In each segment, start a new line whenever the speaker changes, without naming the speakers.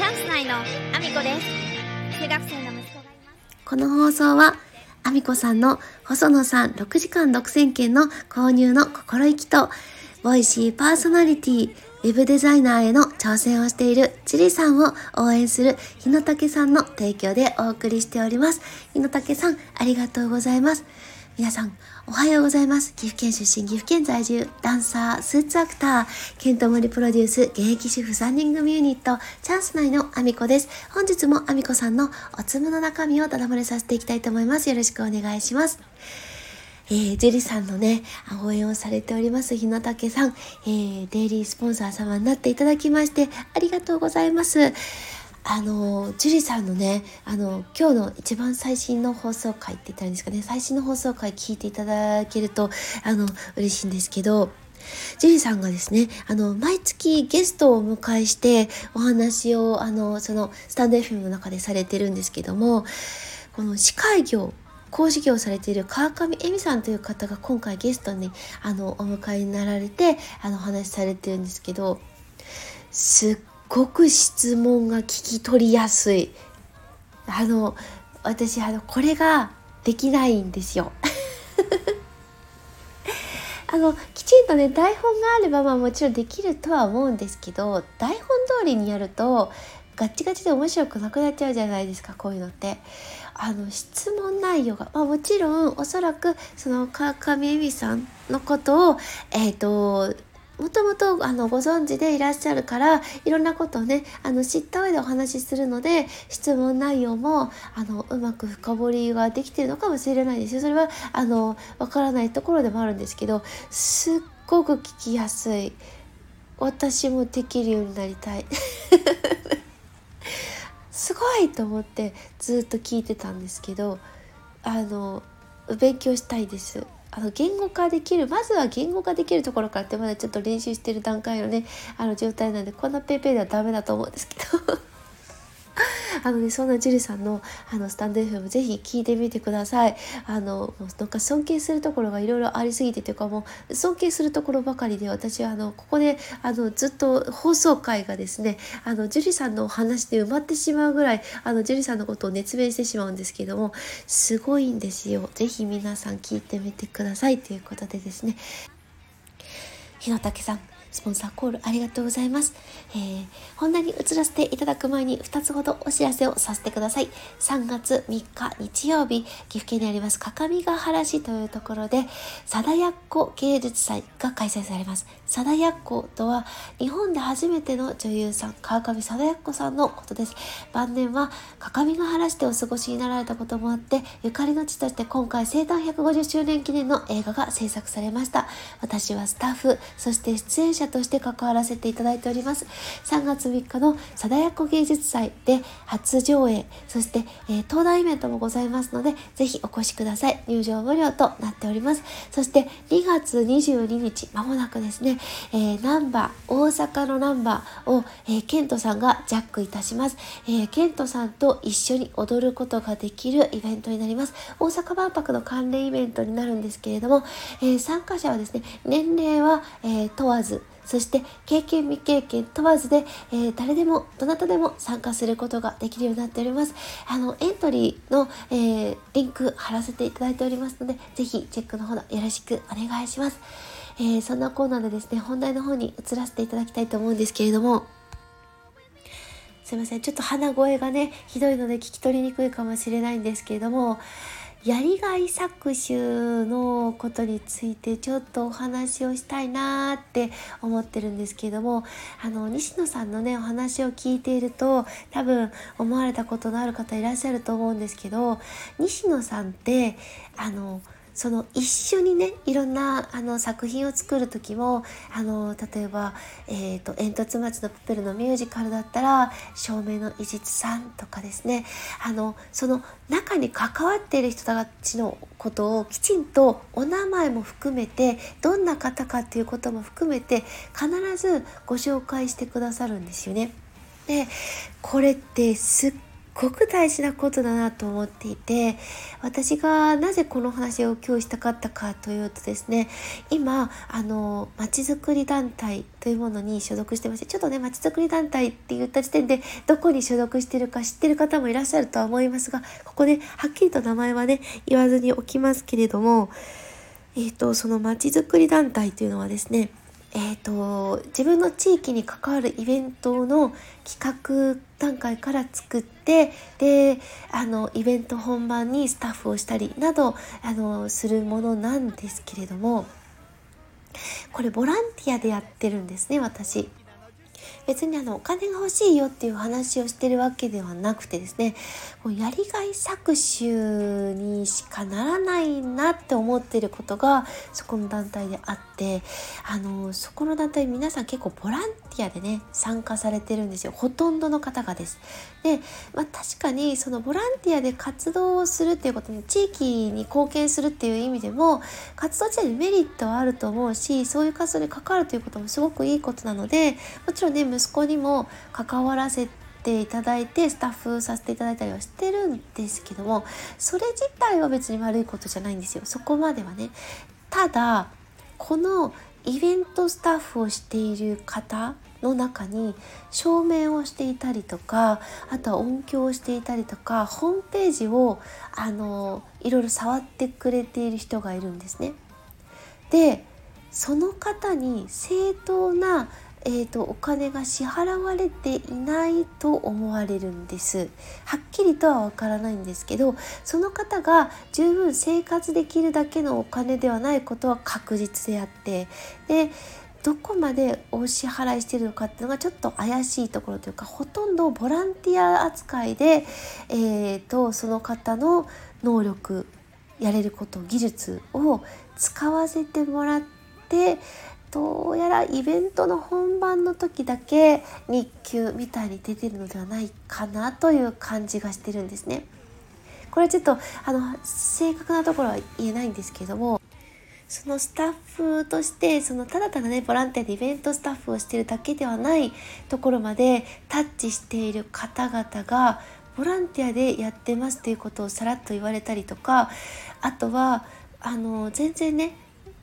チャンス内のアミコです中学生の息子がいます
この放送は、アミコさんの細野さん6時間独占券の購入の心意気と、ボイシーパーソナリティ、ウェブデザイナーへの挑戦をしているチリさんを応援する日野武さんの提供でお送りしております。日野武さん、ありがとうございます。皆さん、おはようございます。岐阜県出身、岐阜県在住、ダンサー、スーツアクター、ケントモリプロデュース、現役主婦3人組ユニット、チャンス内のアミコです。本日もアミコさんのおつむの中身をただ漏れさせていきたいと思います。よろしくお願いします。えー、ジュリさんのね、応援をされております、日野武さん、えー、デイリースポンサー様になっていただきまして、ありがとうございます。あの、ジュリさんのね、あの、今日の一番最新の放送回って言ったらいいんですかね、最新の放送回聞いていただけると、あの、嬉しいんですけど、ジュリさんがですね、あの、毎月ゲストをお迎えして、お話を、あの、その、スタンド FM の中でされてるんですけども、この司会業、講師業をされている川上恵美さんという方が今回ゲストにあのお迎えになられてあのお話しされてるんですけどすっごく質問が聞き取りやすいあの私あのこれができないんですよ。あのきちんとね台本があればまあもちろんできるとは思うんですけど台本通りにやるとガッチガチで面白くなくなっちゃうじゃないですかこういうのって。あの質問内容が、まあ、もちろんおそらくその川上恵美さんのことをえっ、ともともとあのご存知でいらっしゃるからいろんなことをねあの知った上でお話しするので質問内容もあのうまく深掘りができてるのかもしれないですよ。それはあのわからないところでもあるんですけどすっごく聞きやすい。私もできるようになりたい。すごいと思ってずっと聞いてたんですけどあの勉強したいです。あの言語化できるまずは言語化できるところからってまだちょっと練習してる段階のねあの状態なんでこんなペーペーではダメだと思うんですけど。あのねそんなジュリさんのあのスタンド FM ぜひ聞いてみてください。あのなんか尊敬するところがいろいろありすぎてというかもう尊敬するところばかりで私はあのここであのずっと放送回がですねあのジュリさんのお話で埋まってしまうぐらいあのジュリさんのことを熱弁してしまうんですけどもすごいんですよ。ぜひ皆さん聞いてみてくださいということでですね。日野武さんスポンサーコールありがとうございます。えー、本題に移らせていただく前に2つほどお知らせをさせてください。3月3日日曜日、岐阜県にあります各務原市というところで、貞奴芸術祭が開催されます。貞奴とは日本で初めての女優さん、川上貞奴さんのことです。晩年は各務原市でお過ごしになられたこともあって、ゆかりの地として今回生誕150周年記念の映画が制作されました。私はスタッフ、そして出演者者として関わらせていただいております。3月3日の貞奴芸術祭で初上映、そして、えー、登壇イベントもございますので、ぜひお越しください。入場無料となっております。そして2月22日、まもなくですね、えー、ナンバー、大阪のナンバーを、えー、ケントさんがジャックいたします。えー、ケントさんと一緒に踊ることができるイベントになります。大阪万博の関連イベントになるんですけれども、えー、参加者はですね、年齢は、えー、問わず、そして経験未経験問わずで、えー、誰でもどなたでも参加することができるようになっております。あのエントリーの、えー、リンク貼らせていただいておりますので、ぜひチェックのほどよろしくお願いします。えー、そんなコーナーでですね、本題の方に移らせていただきたいと思うんですけれども、すいません、ちょっと鼻声がね、ひどいので聞き取りにくいかもしれないんですけれども、やりがい搾取のことについてちょっとお話をしたいなーって思ってるんですけどもあの西野さんのねお話を聞いていると多分思われたことのある方いらっしゃると思うんですけど西野さんってあのその一緒にねいろんなあの作品を作る時もあの例えば、えーと「煙突町のプペル」のミュージカルだったら照明の伊実さんとかですねあのその中に関わっている人たちのことをきちんとお名前も含めてどんな方かっていうことも含めて必ずご紹介してくださるんですよね。でこれってすっごく大事なことだなと思っていて私がなぜこの話を今日したかったかというとですね今あのまちづくり団体というものに所属してましてちょっとねまちづくり団体って言った時点でどこに所属してるか知ってる方もいらっしゃるとは思いますがここではっきりと名前はね言わずにおきますけれどもえっ、ー、とそのまちづくり団体というのはですねえーと、自分の地域に関わるイベントの企画段階から作ってであのイベント本番にスタッフをしたりなどあのするものなんですけれどもこれボランティアでやってるんですね私。別にあのお金が欲しいよっていう話をしてるわけではなくてですねやりがい搾取にしかならないなって思ってることがそこの団体であってあのそこの団体皆さん結構ボランティアでね参加されてるんですよほとんどの方がです。で、まあ、確かにそのボランティアで活動をするっていうことに地域に貢献するっていう意味でも活動自体にメリットはあると思うしそういう活動に関わるということもすごくいいことなのでもちろんね息子にも関わらせていただいてスタッフさせていただいたりはしてるんですけどもそれ自体は別に悪いことじゃないんですよそこまではねただこのイベントスタッフをしている方の中に照明をしていたりとかあとは音響をしていたりとかホームページをあのいろいろ触ってくれている人がいるんですね。でその方に正当なえーと、お金が支払われていないと思われるんです。はっきりとはわからないんですけどその方が十分生活できるだけのお金ではないことは確実であってでどこまでお支払いしてるのかっていうのがちょっと怪しいところというかほとんどボランティア扱いで、えーとその方の能力やれること技術を使わせてもらってどうやらイベントの本番の時だけ日給みたいに出てるのではないかなという感じがしてるんですね。これちょっとあの正確なところは言えないんですけどもそのスタッフとしてそのただただねボランティアでイベントスタッフをしてるだけではないところまでタッチしている方々がボランティアでやってますということをさらっと言われたりとかあとはあの全然ね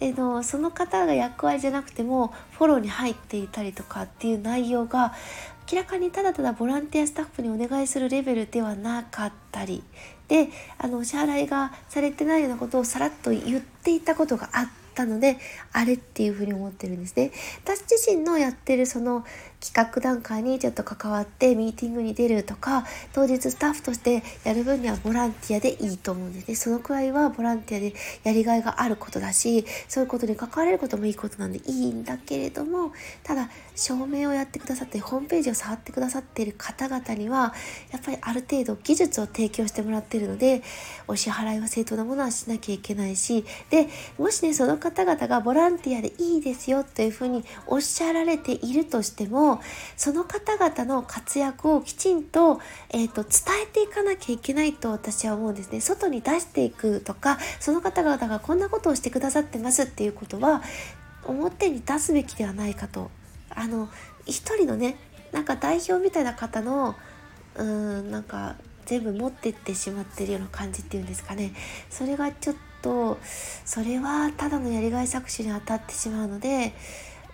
えのその方が役割じゃなくてもフォローに入っていたりとかっていう内容が明らかにただただボランティアスタッフにお願いするレベルではなかったりであのお支払いがされてないようなことをさらっと言っていたことがあったのであれっていうふうに思ってるんですね。私自身のやってるその企画段階にちょっと関わってミーティングに出るとか当日スタッフとしてやる分にはボランティアでいいと思うんですね。そのくらいはボランティアでやりがいがあることだしそういうことに関われることもいいことなんでいいんだけれどもただ証明をやってくださってホームページを触ってくださっている方々にはやっぱりある程度技術を提供してもらっているのでお支払いは正当なものはしなきゃいけないしでもしねその方々がボランティアでいいですよというふうにおっしゃられているとしてもその方々の活躍をきちんと,、えーと、伝えていかなきゃいけないと私は思うんですね。外に出していくとかその方々がこんなことをしてくださってますっていうことは表に出すべきではないかと。あの一人のねなんか代表みたいな方のうーんなんか全部持ってってしまってるような感じっていうんですかねそれがちょっとそれはただのやりがい搾取に当たってしまうので、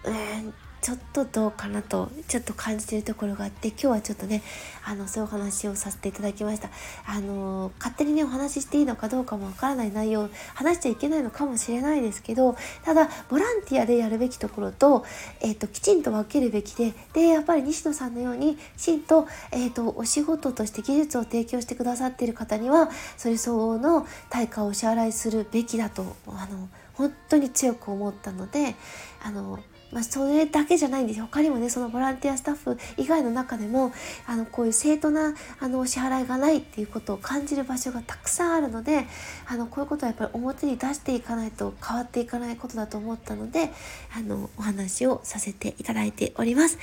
うん、ちょっとどうかなとちょっと感じてるところがあって今日はちょっとねあのそういうお話をさせていただきました。あの勝手にねお話ししていいのかどうかもわからない内容話しちゃいけないのかもしれないですけどただボランティアでやるべきところと,、えーと、きちんと分けるべきででやっぱり西野さんのようにきちんと,、えーと、お仕事として技術を提供してくださっている方にはそれ相応の対価をお支払いするべきだとあの本当に強く思ったのであのまあ、それだけじゃないんですよ。他にもねそのボランティアスタッフ以外の中でもあのこういう正当なあのお支払いがないっていうことを感じる場所がたくさんあるのであのこういうことはやっぱり表に出していかないと変わっていかないことだと思ったのであのお話をさせていただいております、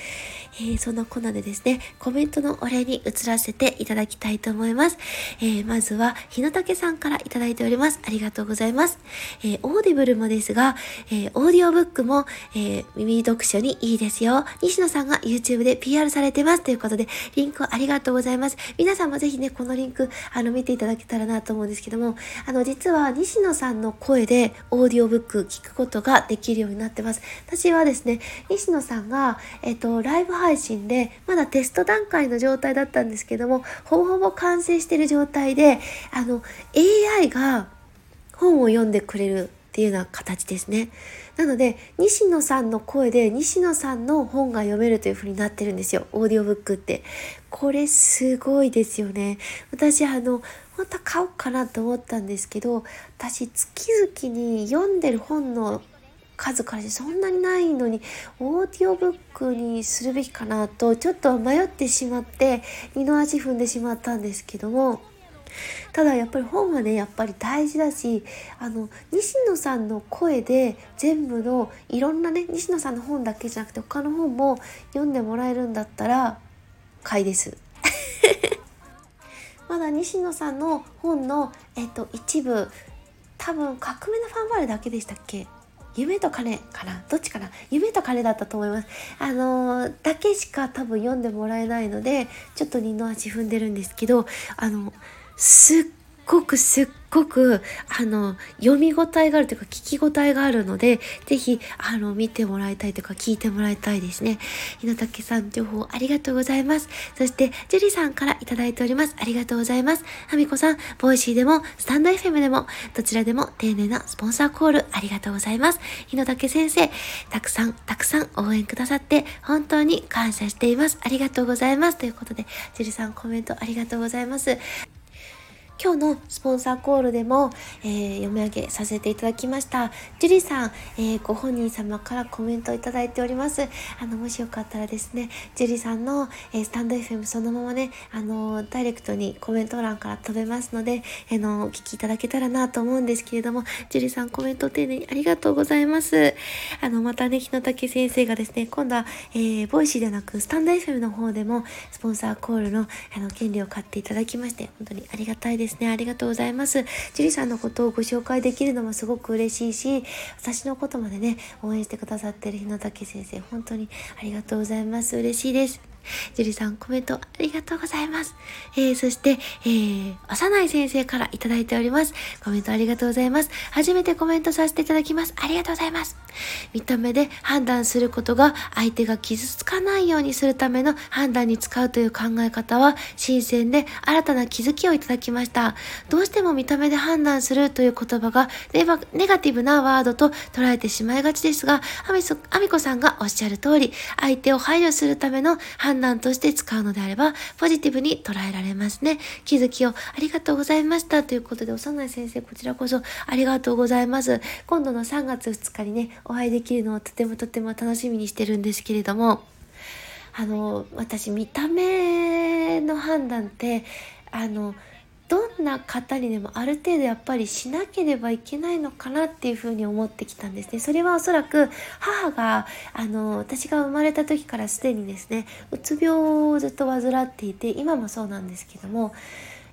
えー、そんなこんなでですねコメントのお礼に移らせていただきたいと思います、えー、まずは日野武さんからいただいております。ありがとうございます、えー、 Audible もですが、えオーディオブックも、え耳読書にいいですよ。西野さんが YouTube で PR されてます。ということで、リンクありがとうございます。皆さんもぜひね、このリンク、あの、見ていただけたらなと思うんですけども、あの、実は西野さんの声でオーディオブック聞くことができるようになってます。私はですね、西野さんが、えっと、ライブ配信で、まだテスト段階の状態だったんですけども、ほぼほぼ完成している状態で、あの、AI が本を読んでくれるっていうような形ですね。なので、西野さんの声で西野さんの本が読めるという風になってるんですよ。オーディオブックって。これすごいですよね。私、あの、本当は買おうかなと思ったんですけど、私、月々に読んでる本の数からしてそんなにないのにオーディオブックにするべきかなとちょっと迷ってしまって二の足踏んでしまったんですけどもただやっぱり本はねやっぱり大事だしあの西野さんの声で全部のいろんなね西野さんの本だけじゃなくて他の本も読んでもらえるんだったら買いです。まだ西野さんの本の、えっと、一部多分革命のファンファーレだけでしたっけ？夢と金かな？どっちかな？夢と金だったと思います。あのー、だけしか多分読んでもらえないので、ちょっと二の足踏んでるんですけど、あの、すっごくすっごくあの読み応えがあるというか聞き応えがあるのでぜひあの見てもらいたいというか聞いてもらいたいですね。日野武さん情報ありがとうございます。そして樹里さんからいただいております。ありがとうございます。あみこさんボイシーでもスタンド FM でもどちらでも丁寧なスポンサーコールありがとうございます。日野武先生たくさんたくさん応援くださって本当に感謝しています。ありがとうございます。ということで樹里さんコメントありがとうございます。今日のスポンサーコールでも、えー、読み上げさせていただきました。ジュリさん、えー、ご本人様からコメントをいただいております。あの、もしよかったらですね、ジュリさんの、えー、スタンド FM そのままね、あの、ダイレクトにコメント欄から飛べますので、あの、お聞きいただけたらなと思うんですけれども、ジュリさんコメント丁寧にありがとうございます。あの、またね、日野武先生がですね、今度は、えー、 Voicy ではなく、 stand.fm の方でも、スポンサーコールの、あの、権利を買っていただきまして、本当にありがたいですですね。ありがとうございます。樹里さんのことをご紹介できるのもすごく嬉しいし、私のことまでね、応援してくださってる日野武先生、本当にありがとうございます。嬉しいです。ジュリさんコメントありがとうございます。えー、そして、えー、幼い先生からいただいております。コメントありがとうございます。初めてコメントさせていただきます。ありがとうございます。見た目で判断することが相手が傷つかないようにするための判断に使うという考え方は新鮮で新たな気づきをいただきました。どうしても見た目で判断するという言葉がネガティブなワードと捉えてしまいがちですが、アミコさんがおっしゃる通り、相手を配慮するための判断判断として使うのであれば、ポジティブに捉えられますね。気づきをありがとうございました。ということで、幼い先生、こちらこそありがとうございます。今度の3月2日にね、お会いできるのをとてもとても楽しみにしてるんですけれども、あの、私、見た目の判断って、あの、どんな方にでもある程度やっぱりしなければいけないのかなっていうふうに思ってきたんですね。それはおそらく母があの私が生まれた時からすでにですねうつ病をずっと患っていて今もそうなんですけども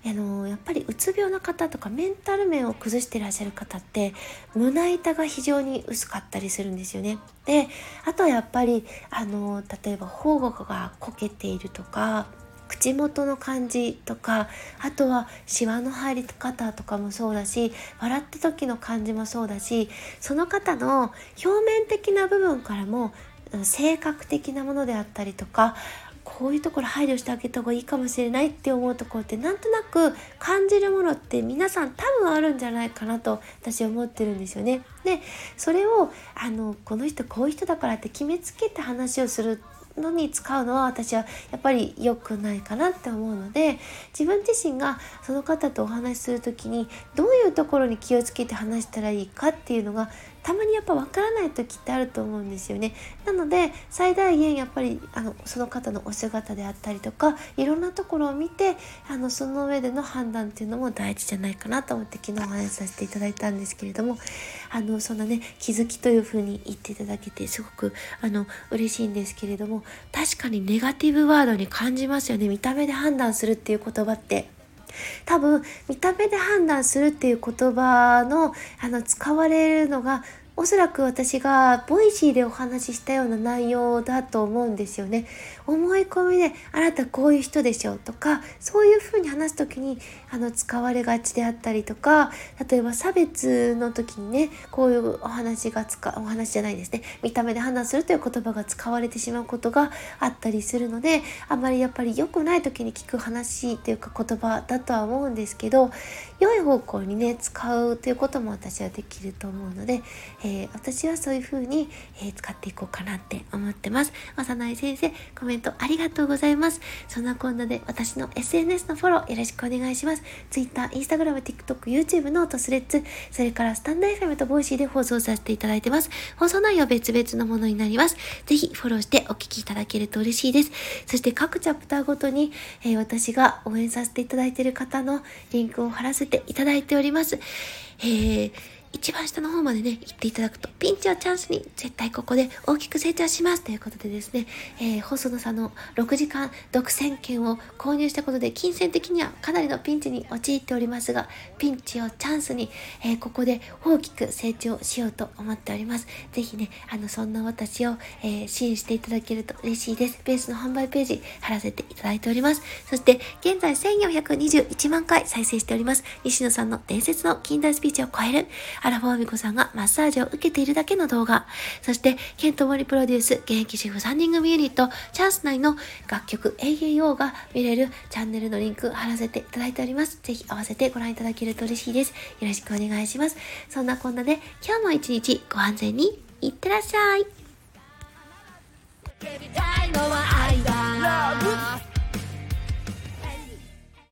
あのやっぱりうつ病の方とかメンタル面を崩してらっしゃる方って胸板が非常に薄かったりするんですよね。であとはやっぱりあの例えば頬がこけているとか口元の感じとかあとはシワの入り方とかもそうだし笑った時の感じもそうだしその方の表面的な部分からも性格的なものであったりとかこういうところ配慮してあげた方がいいかもしれないって思うところってなんとなく感じるものって皆さん多分あるんじゃないかなと私は思ってるんですよね。でそれをあのこの人こういう人だからって決めつけて話をするのに使うのは私はやっぱり良くないかなって思うので自分自身がその方とお話しする時にどういうところに気をつけて話したらいいかっていうのがたまにやっぱ分からない時ってあると思うんですよね。なので最大限やっぱりあのその方のお姿であったりとかいろんなところを見てあのその上での判断っていうのも大事じゃないかなと思って昨日お話しさせていただいたんですけれどもあのそんなね気づきというふうに言っていただけてすごくあの嬉しいんですけれども確かにネガティブワードに感じますよね見た目で判断するっていう言葉って。多分見た目で判断するっていう言葉のあの使われるのがおそらく私が Voicy でお話ししたような内容だと思うんですよね。思い込みであなたこういう人でしょとかそういうふうに話す時にあの使われがちであったりとか例えば差別の時にねこういうお話が使お話じゃないですね見た目で判断するという言葉が使われてしまうことがあったりするのであまりやっぱり良くない時に聞く話っていうか言葉だとは思うんですけど良い方向にね使うということも私はできると思うので、え、え私はそういうふうに、えー、使っていこうかなって思ってます。幼い先生コメントありがとうございます。そんなこんなで私の SNS のフォローよろしくお願いします。Twitter、Instagram、TikTok、YouTube note、Threads、それからスタンド FM とボイシーで放送させていただいてます。放送内容は別々のものになります。ぜひフォローしてお聞きいただけると嬉しいです。そして各チャプターごとに、えー、私が応援させていただいている方のリンクを貼らせていただいております。えー一番下の方までね、行っていただくと、ピンチをチャンスに、絶対ここで大きく成長しますということでですね、えー、細野さんの6時間独占権を購入したことで、金銭的にはかなりのピンチに陥っておりますが、ピンチをチャンスに、えー、ここで大きく成長しようと思っております。ぜひね、あの、そんな私を、えー、支援していただけると嬉しいです。ベースの販売ページ貼らせていただいております。そして、現在1421万回再生しております。西野さんの伝説の近代スピーチを超える、アラフォーミコさんがマッサージを受けているだけの動画、そして、ケントモリプロデュース、現役主婦3人組ユニット、チャンス内の楽曲 AAO が見れるチャンネルのリンク貼らせていただいております。ぜひ合わせてご覧いただけると嬉しいです。よろしくお願いします。そんなこんなで、今日も一日ご安全にいってらっしゃい。